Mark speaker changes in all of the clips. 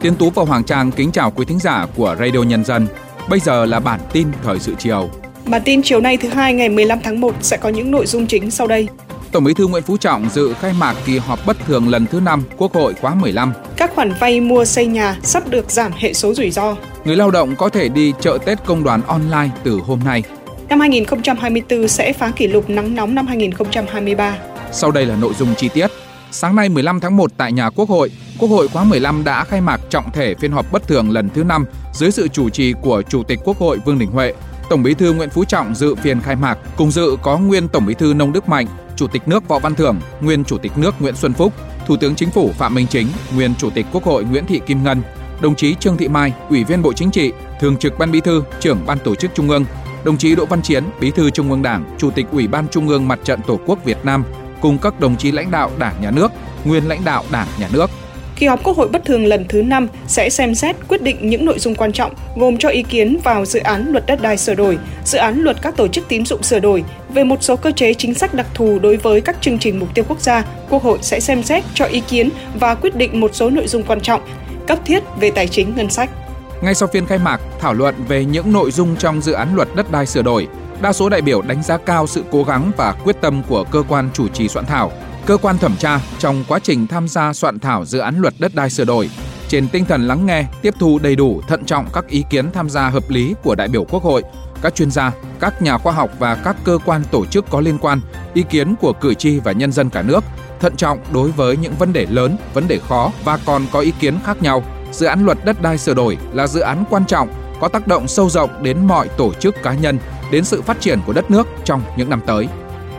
Speaker 1: Tiến Tú và Hoàng Trang kính chào quý thính giả của Radio Nhân dân. Bây giờ là bản tin thời sự chiều.
Speaker 2: Bản tin chiều nay thứ hai ngày 15 tháng 1 sẽ có những nội dung chính sau đây.
Speaker 1: Tổng Bí thư Nguyễn Phú Trọng dự khai mạc kỳ họp bất thường lần thứ 5 Quốc hội khóa 15.
Speaker 2: Các khoản vay mua xây nhà sắp được giảm hệ số rủi ro.
Speaker 1: Người lao động có thể đi chợ Tết công đoàn online từ hôm nay.
Speaker 2: Năm 2024 sẽ phá kỷ lục nắng nóng năm 2023.
Speaker 1: Sau đây là nội dung chi tiết. Sáng nay 15 tháng 1 tại nhà Quốc hội, Quốc hội khóa 15 đã khai mạc trọng thể phiên họp bất thường lần thứ 5 dưới sự chủ trì của Chủ tịch Quốc hội Vương Đình Huệ. Tổng Bí thư Nguyễn Phú Trọng dự phiên khai mạc, cùng dự có nguyên Tổng Bí thư Nông Đức Mạnh, Chủ tịch nước Võ Văn Thưởng, nguyên Chủ tịch nước Nguyễn Xuân Phúc, Thủ tướng Chính phủ Phạm Minh Chính, nguyên Chủ tịch Quốc hội Nguyễn Thị Kim Ngân, đồng chí Trương Thị Mai, Ủy viên Bộ Chính trị, Thường trực Ban Bí thư, Trưởng Ban Tổ chức Trung ương, đồng chí Đỗ Văn Chiến, Bí thư Trung ương Đảng, Chủ tịch Ủy ban Trung ương Mặt trận Tổ quốc Việt Nam cùng các đồng chí lãnh đạo Đảng, Nhà nước, nguyên lãnh đạo Đảng, Nhà nước.
Speaker 2: Kỳ họp Quốc hội bất thường lần thứ 5 sẽ xem xét quyết định những nội dung quan trọng gồm cho ý kiến vào dự án luật đất đai sửa đổi, dự án luật các tổ chức tín dụng sửa đổi, về một số cơ chế chính sách đặc thù đối với các chương trình mục tiêu quốc gia, Quốc hội sẽ xem xét cho ý kiến và quyết định một số nội dung quan trọng cấp thiết về tài chính ngân sách.
Speaker 1: Ngay sau phiên khai mạc, thảo luận về những nội dung trong dự án luật đất đai sửa đổi, đa số đại biểu đánh giá cao sự cố gắng và quyết tâm của cơ quan chủ trì soạn thảo, cơ quan thẩm tra trong quá trình tham gia soạn thảo dự án luật đất đai sửa đổi, trên tinh thần lắng nghe, tiếp thu đầy đủ, thận trọng các ý kiến tham gia hợp lý của đại biểu Quốc hội, các chuyên gia, các nhà khoa học và các cơ quan tổ chức có liên quan, ý kiến của cử tri và nhân dân cả nước, thận trọng đối với những vấn đề lớn, vấn đề khó và còn có ý kiến khác nhau. Dự án luật đất đai sửa đổi là dự án quan trọng, có tác động sâu rộng đến mọi tổ chức cá nhân, đến sự phát triển của đất nước trong những năm tới.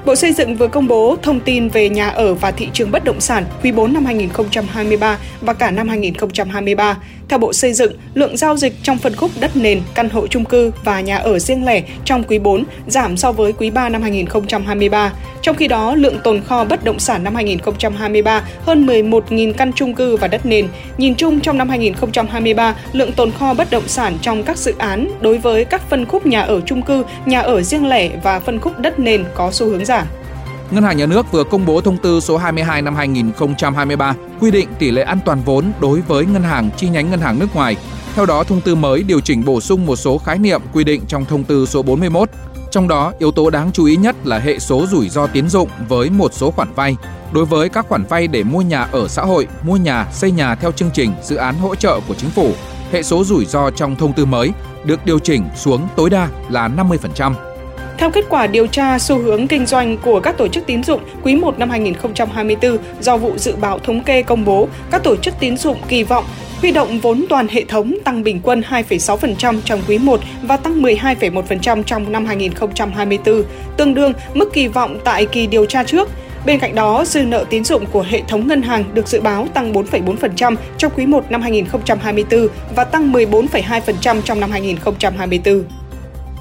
Speaker 2: Bộ Xây dựng vừa công bố thông tin về nhà ở và thị trường bất động sản quý 4 năm 2023 và cả năm 2023. Theo Bộ Xây dựng, lượng giao dịch trong phân khúc đất nền, căn hộ chung cư và nhà ở riêng lẻ trong quý 4 giảm so với quý 3 năm 2023. Trong khi đó, lượng tồn kho bất động sản năm 2023 hơn 11.000 căn chung cư và đất nền. Nhìn chung trong năm 2023, lượng tồn kho bất động sản trong các dự án đối với các phân khúc nhà ở chung cư, nhà ở riêng lẻ và phân khúc đất nền có xu hướng giảm. Vâng.
Speaker 1: Ngân hàng Nhà nước vừa công bố thông tư số 22 năm 2023 quy định tỷ lệ an toàn vốn đối với ngân hàng chi nhánh ngân hàng nước ngoài. Theo đó, thông tư mới điều chỉnh bổ sung một số khái niệm quy định trong thông tư số 41. Trong đó, yếu tố đáng chú ý nhất là hệ số rủi ro tiến dụng với một số khoản vay. Đối với các khoản vay để mua nhà ở xã hội, mua nhà, xây nhà theo chương trình dự án hỗ trợ của chính phủ, hệ số rủi ro trong thông tư mới được điều chỉnh xuống tối đa là 50%.
Speaker 2: Theo kết quả điều tra xu hướng kinh doanh của các tổ chức tín dụng quý 1 năm 2024 do vụ dự báo thống kê công bố, các tổ chức tín dụng kỳ vọng huy động vốn toàn hệ thống tăng bình quân 2,6% trong quý 1 và tăng 12,1% trong năm 2024, tương đương mức kỳ vọng tại kỳ điều tra trước. Bên cạnh đó, dư nợ tín dụng của hệ thống ngân hàng được dự báo tăng 4,4% trong quý 1 năm 2024 và tăng 14,2% trong năm 2024.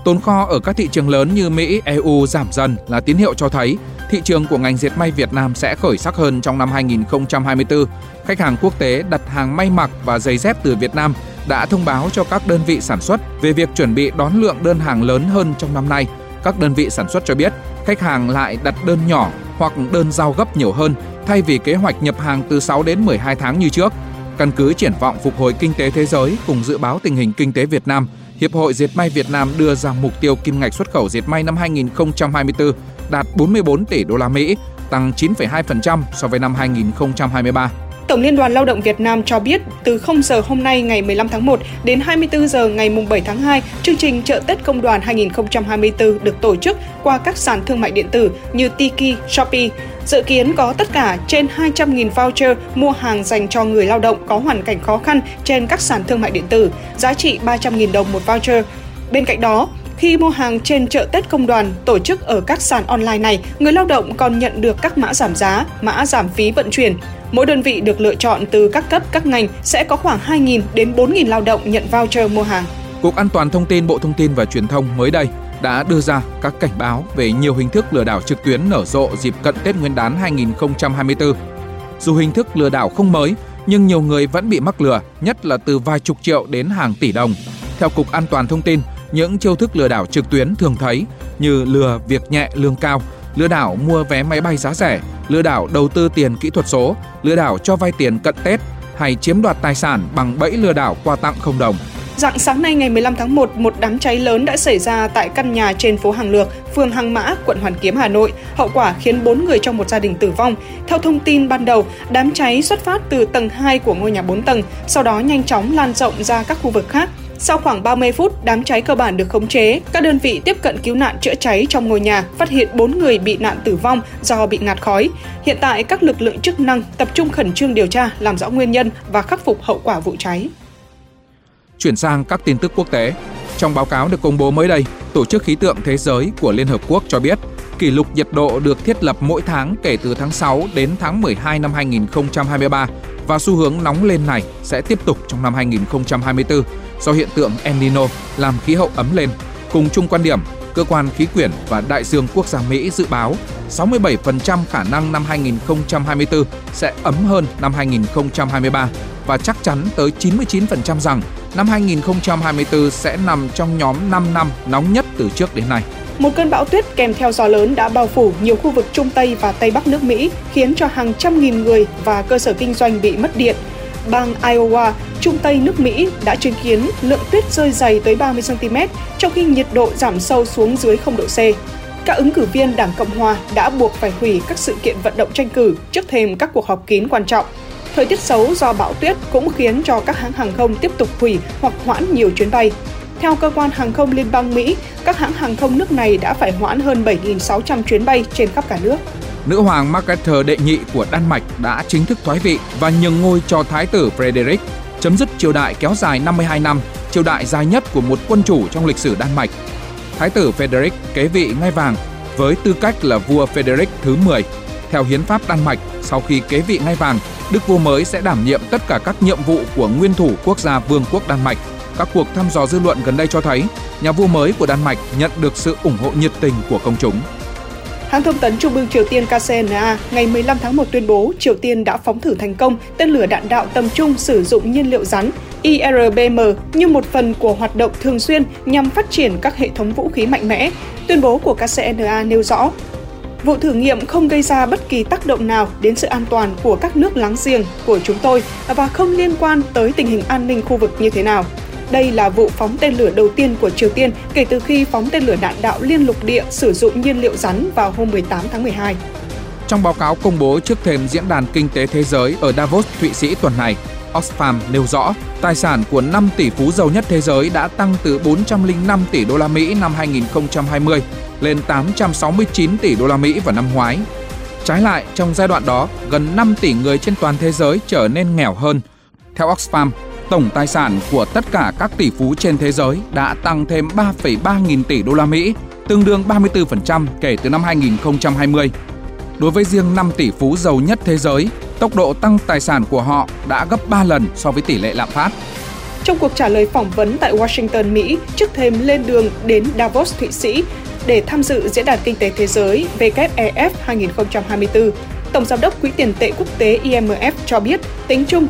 Speaker 1: Tồn kho ở các thị trường lớn như Mỹ, EU giảm dần là tín hiệu cho thấy thị trường của ngành dệt may Việt Nam sẽ khởi sắc hơn trong năm 2024. Khách hàng quốc tế đặt hàng may mặc và giày dép từ Việt Nam đã thông báo cho các đơn vị sản xuất về việc chuẩn bị đón lượng đơn hàng lớn hơn trong năm nay. Các đơn vị sản xuất cho biết, khách hàng lại đặt đơn nhỏ hoặc đơn giao gấp nhiều hơn thay vì kế hoạch nhập hàng từ 6 đến 12 tháng như trước. Căn cứ triển vọng phục hồi kinh tế thế giới cùng dự báo tình hình kinh tế Việt Nam, Hiệp hội Dệt may Việt Nam đưa ra mục tiêu kim ngạch xuất khẩu dệt may năm 2024 đạt 44 tỷ đô la Mỹ, tăng 9,2% so với năm 2023.
Speaker 2: Tổng Liên đoàn Lao động Việt Nam cho biết từ 0 giờ hôm nay ngày 15 tháng 1 đến 24 giờ ngày 7 tháng 2, chương trình chợ Tết Công đoàn 2024 được tổ chức qua các sàn thương mại điện tử như Tiki, Shopee. Dự kiến có tất cả trên 200.000 voucher mua hàng dành cho người lao động có hoàn cảnh khó khăn trên các sàn thương mại điện tử, giá trị 300.000 đồng một voucher. Bên cạnh đó, khi mua hàng trên chợ Tết công đoàn tổ chức ở các sàn online này, người lao động còn nhận được các mã giảm giá, mã giảm phí vận chuyển. Mỗi đơn vị được lựa chọn từ các cấp các ngành sẽ có khoảng 2.000 đến 4.000 lao động nhận voucher mua hàng.
Speaker 1: Cục An toàn Thông tin Bộ Thông tin và Truyền thông mới đây đã đưa ra các cảnh báo về nhiều hình thức lừa đảo trực tuyến nở rộ dịp cận Tết Nguyên đán 2024. Dù hình thức lừa đảo không mới, nhưng nhiều người vẫn bị mắc lừa, nhất là từ vài chục triệu đến hàng tỷ đồng. Theo Cục An toàn Thông tin, những chiêu thức lừa đảo trực tuyến thường thấy như lừa việc nhẹ lương cao, lừa đảo mua vé máy bay giá rẻ, lừa đảo đầu tư tiền kỹ thuật số, lừa đảo cho vay tiền cận Tết hay chiếm đoạt tài sản bằng bẫy lừa đảo quà tặng không đồng.
Speaker 2: Dạng sáng nay ngày 15 tháng 1, một đám cháy lớn đã xảy ra tại căn nhà trên phố Hàng Lược, phường Hàng Mã, quận Hoàn Kiếm, Hà Nội. Hậu quả khiến 4 người trong một gia đình tử vong. Theo thông tin ban đầu, đám cháy xuất phát từ tầng 2 của ngôi nhà 4 tầng, sau đó nhanh chóng lan rộng ra các khu vực khác. Sau khoảng 30 phút, đám cháy cơ bản được khống chế. Các đơn vị tiếp cận cứu nạn chữa cháy trong ngôi nhà, phát hiện 4 người bị nạn tử vong do bị ngạt khói. Hiện tại, các lực lượng chức năng tập trung khẩn trương điều tra, làm rõ nguyên nhân và khắc phục hậu quả vụ cháy.
Speaker 1: Chuyển sang các tin tức quốc tế. Trong báo cáo được công bố mới đây, Tổ chức Khí tượng Thế giới của Liên Hợp Quốc cho biết, kỷ lục nhiệt độ được thiết lập mỗi tháng kể từ tháng 6 đến tháng 12 năm 2023 và xu hướng nóng lên này sẽ tiếp tục trong năm 2024 do hiện tượng El Nino làm khí hậu ấm lên. Cùng chung quan điểm, cơ quan khí quyển và đại dương quốc gia Mỹ dự báo 67% khả năng năm 2024 sẽ ấm hơn năm 2023 và chắc chắn tới 99% rằng năm 2024 sẽ nằm trong nhóm 5 năm nóng nhất từ trước đến nay.
Speaker 2: Một cơn bão tuyết kèm theo gió lớn đã bao phủ nhiều khu vực Trung Tây và Tây Bắc nước Mỹ, khiến cho hàng trăm nghìn người và cơ sở kinh doanh bị mất điện. Bang Iowa, Trung Tây nước Mỹ đã chứng kiến lượng tuyết rơi dày tới 30 cm, trong khi nhiệt độ giảm sâu xuống dưới 0 độ C. Các ứng cử viên Đảng Cộng Hòa đã buộc phải hủy các sự kiện vận động tranh cử trước thêm các cuộc họp kín quan trọng. Thời tiết xấu do bão tuyết cũng khiến cho các hãng hàng không tiếp tục hủy hoặc hoãn nhiều chuyến bay. Theo cơ quan hàng không liên bang Mỹ, các hãng hàng không nước này đã phải hoãn hơn 7.600 chuyến bay trên khắp cả nước.
Speaker 1: Nữ hoàng Margrethe đệ nhị của Đan Mạch đã chính thức thoái vị và nhường ngôi cho Thái tử Frederick, chấm dứt triều đại kéo dài 52 năm, triều đại dài nhất của một quân chủ trong lịch sử Đan Mạch. Thái tử Frederick kế vị ngai vàng với tư cách là vua Frederick thứ 10. Theo hiến pháp Đan Mạch, sau khi kế vị ngai vàng, đức vua mới sẽ đảm nhiệm tất cả các nhiệm vụ của nguyên thủ quốc gia Vương quốc Đan Mạch. Các cuộc thăm dò dư luận gần đây cho thấy, nhà vua mới của Đan Mạch nhận được sự ủng hộ nhiệt tình của công chúng.
Speaker 2: Hãng thông tấn Trung ương Triều Tiên KCNA ngày 15 tháng 1 tuyên bố Triều Tiên đã phóng thử thành công tên lửa đạn đạo tầm trung sử dụng nhiên liệu rắn IRBM như một phần của hoạt động thường xuyên nhằm phát triển các hệ thống vũ khí mạnh mẽ. Tuyên bố của KCNA nêu rõ, Vụ thử nghiệm không gây ra bất kỳ tác động nào đến sự an toàn của các nước láng giềng của chúng tôi và không liên quan tới tình hình an ninh khu vực như thế nào. Đây là vụ phóng tên lửa đầu tiên của Triều Tiên kể từ khi phóng tên lửa đạn đạo liên lục địa sử dụng nhiên liệu rắn vào hôm 18 tháng 12.
Speaker 1: Trong báo cáo công bố trước thềm Diễn đàn Kinh tế Thế giới ở Davos, Thụy Sĩ tuần này, Oxfam nêu rõ tài sản của 5 tỷ phú giàu nhất thế giới đã tăng từ 405 tỷ đô la Mỹ năm 2020 lên 869 tỷ đô la Mỹ vào năm ngoái. Trái lại, trong giai đoạn đó, gần 5 tỷ người trên toàn thế giới trở nên nghèo hơn. Theo Oxfam, tổng tài sản của tất cả các tỷ phú trên thế giới đã tăng thêm 3,3 nghìn tỷ đô la Mỹ, tương đương 34% kể từ năm 2020. Đối với riêng 5 tỷ phú giàu nhất thế giới, tốc độ tăng tài sản của họ đã gấp 3 lần so với tỷ lệ lạm phát.
Speaker 2: Trong cuộc trả lời phỏng vấn tại Washington, Mỹ, trước thêm lên đường đến Davos, Thụy Sĩ để tham dự Diễn đàn Kinh tế Thế giới WEF 2024, Tổng Giám đốc Quỹ tiền tệ quốc tế IMF cho biết tính chung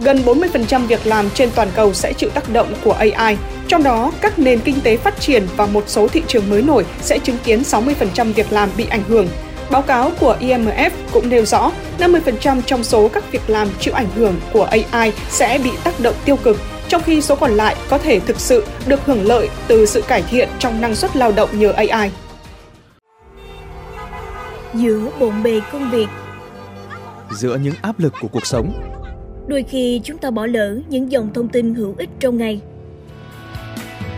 Speaker 2: gần 40% việc làm trên toàn cầu sẽ chịu tác động của AI, trong đó các nền kinh tế phát triển và một số thị trường mới nổi sẽ chứng kiến 60% việc làm bị ảnh hưởng. Báo cáo của IMF cũng nêu rõ 50% trong số các việc làm chịu ảnh hưởng của AI sẽ bị tác động tiêu cực, trong khi số còn lại có thể thực sự được hưởng lợi từ sự cải thiện trong năng suất lao động nhờ AI.
Speaker 3: Giữa bộn bề công việc
Speaker 4: Giữa những áp lực của cuộc sống
Speaker 3: Đôi khi chúng ta bỏ lỡ những dòng thông tin hữu ích trong ngày.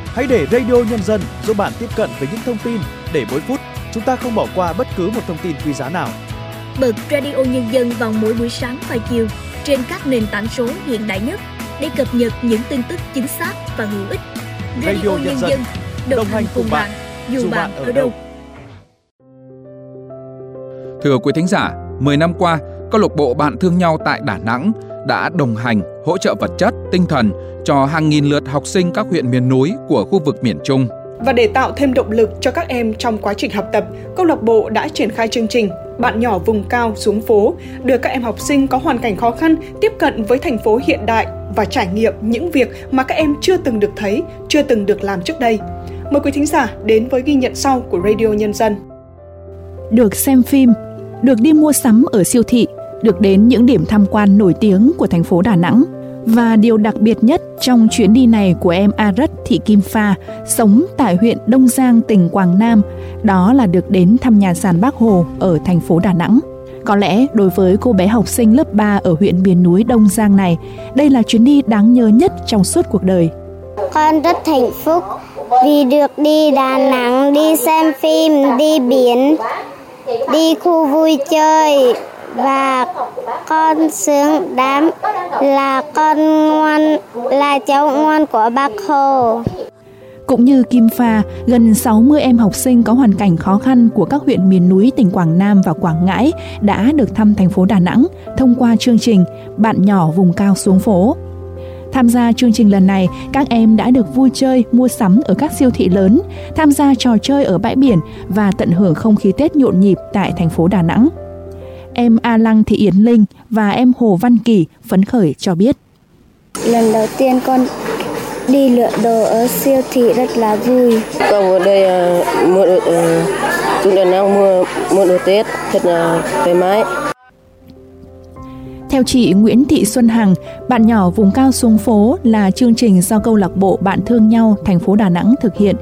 Speaker 4: Hãy để Radio Nhân dân giúp bạn tiếp cận với những thông tin để mỗi phút chúng ta không bỏ qua bất cứ một thông tin quý giá nào.
Speaker 3: Bật Radio Nhân dân vào mỗi buổi sáng và chiều trên các nền tảng số hiện đại nhất để cập nhật những tin tức chính xác và hữu ích.
Speaker 4: Radio, Radio Nhân dân đồng, đồng hành cùng bạn, dù, dù bạn ở đâu.
Speaker 1: Thưa quý thính giả, 10 năm qua, câu lạc bộ bạn thương nhau tại Đà Nẵng đã đồng hành, hỗ trợ vật chất, tinh thần cho hàng nghìn lượt học sinh các huyện miền núi của khu vực miền Trung.
Speaker 2: Và để tạo thêm động lực cho các em trong quá trình học tập, câu lạc bộ đã triển khai chương trình Bạn nhỏ vùng cao xuống phố, đưa các em học sinh có hoàn cảnh khó khăn tiếp cận với thành phố hiện đại và trải nghiệm những việc mà các em chưa từng được thấy, chưa từng được làm trước đây. Mời quý thính giả đến với ghi nhận sau của Radio Nhân dân.
Speaker 5: được xem phim, được đi mua sắm ở siêu thị, được đến những điểm tham quan nổi tiếng của thành phố Đà Nẵng. Và điều đặc biệt nhất trong chuyến đi này của em Arat Thị Kim Pha, sống tại huyện Đông Giang, tỉnh Quảng Nam, đó là được đến thăm nhà sàn Bác Hồ ở thành phố Đà Nẵng. Có lẽ đối với cô bé học sinh lớp 3 ở huyện miền núi Đông Giang này, đây là chuyến đi đáng nhớ nhất trong suốt cuộc đời.
Speaker 6: Con rất hạnh phúc vì được đi Đà Nẵng, đi xem phim, đi biển, đi khu vui chơi và con sướng đám là con ngoan, là cháu ngoan của bác Hồ.
Speaker 5: Cũng như Kim Pha, gần 60 em học sinh có hoàn cảnh khó khăn của các huyện miền núi tỉnh Quảng Nam và Quảng Ngãi đã được thăm thành phố Đà Nẵng thông qua chương trình Bạn nhỏ vùng cao xuống phố. Tham gia chương trình lần này, các em đã được vui chơi, mua sắm ở các siêu thị lớn, tham gia trò chơi ở bãi biển và tận hưởng không khí Tết nhộn nhịp tại thành phố Đà Nẵng. Em A Lăng Thị Yến Linh và em Hồ Văn Kỳ phấn khởi cho biết.
Speaker 6: Lần đầu tiên con đi lựa đồ ở siêu thị rất là vui.
Speaker 7: Con ở đây uh, mua uh, chúng Đà Nẵng mua mua đồ Tết thật là thoải mái.
Speaker 5: Theo chị Nguyễn Thị Xuân Hằng, bạn nhỏ vùng cao xuống phố là chương trình do câu lạc bộ Bạn thương nhau thành phố Đà Nẵng thực hiện.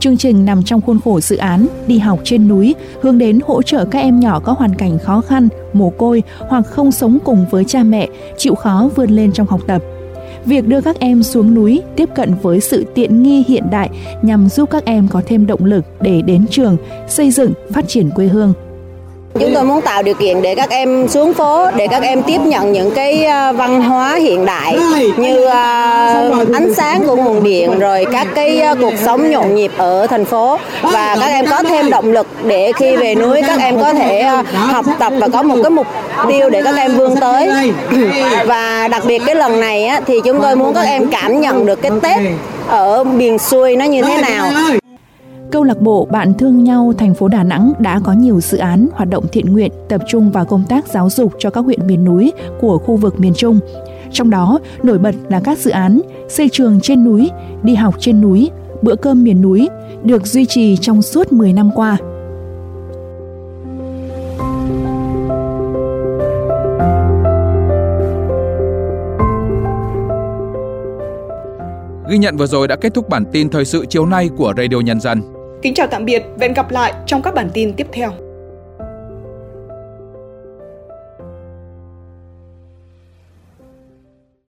Speaker 5: Chương trình nằm trong khuôn khổ dự án Đi học trên núi, hướng đến hỗ trợ các em nhỏ có hoàn cảnh khó khăn, mồ côi hoặc không sống cùng với cha mẹ, chịu khó vươn lên trong học tập. Việc đưa các em xuống núi tiếp cận với sự tiện nghi hiện đại nhằm giúp các em có thêm động lực để đến trường, xây dựng, phát triển quê hương.
Speaker 7: Chúng tôi muốn tạo điều kiện để các em xuống phố, để các em tiếp nhận những cái ờ, văn hóa hiện đại như ờ, ánh sáng của nguồn điện, rồi các cái ờ, cuộc sống nhộn nhịp ở thành phố. Và các em có thêm động lực để khi về núi các em có thể học tập và có một cái mục tiêu để các em vươn tới. Và đặc biệt cái lần này thì chúng tôi muốn các em cảm nhận được cái Tết ở miền xuôi nó như thế nào
Speaker 5: Câu lạc bộ Bạn thương nhau thành phố Đà Nẵng đã có nhiều dự án hoạt động thiện nguyện tập trung vào công tác giáo dục cho các huyện miền núi của khu vực miền Trung. Trong đó, nổi bật là các dự án xây trường trên núi, đi học trên núi, bữa cơm miền núi được duy trì trong suốt 10 năm qua.
Speaker 1: Ghi nhận vừa rồi đã kết thúc bản tin thời sự chiều nay của Radio Nhân dân.
Speaker 2: Kính chào tạm biệt và hẹn gặp lại trong các bản tin tiếp theo.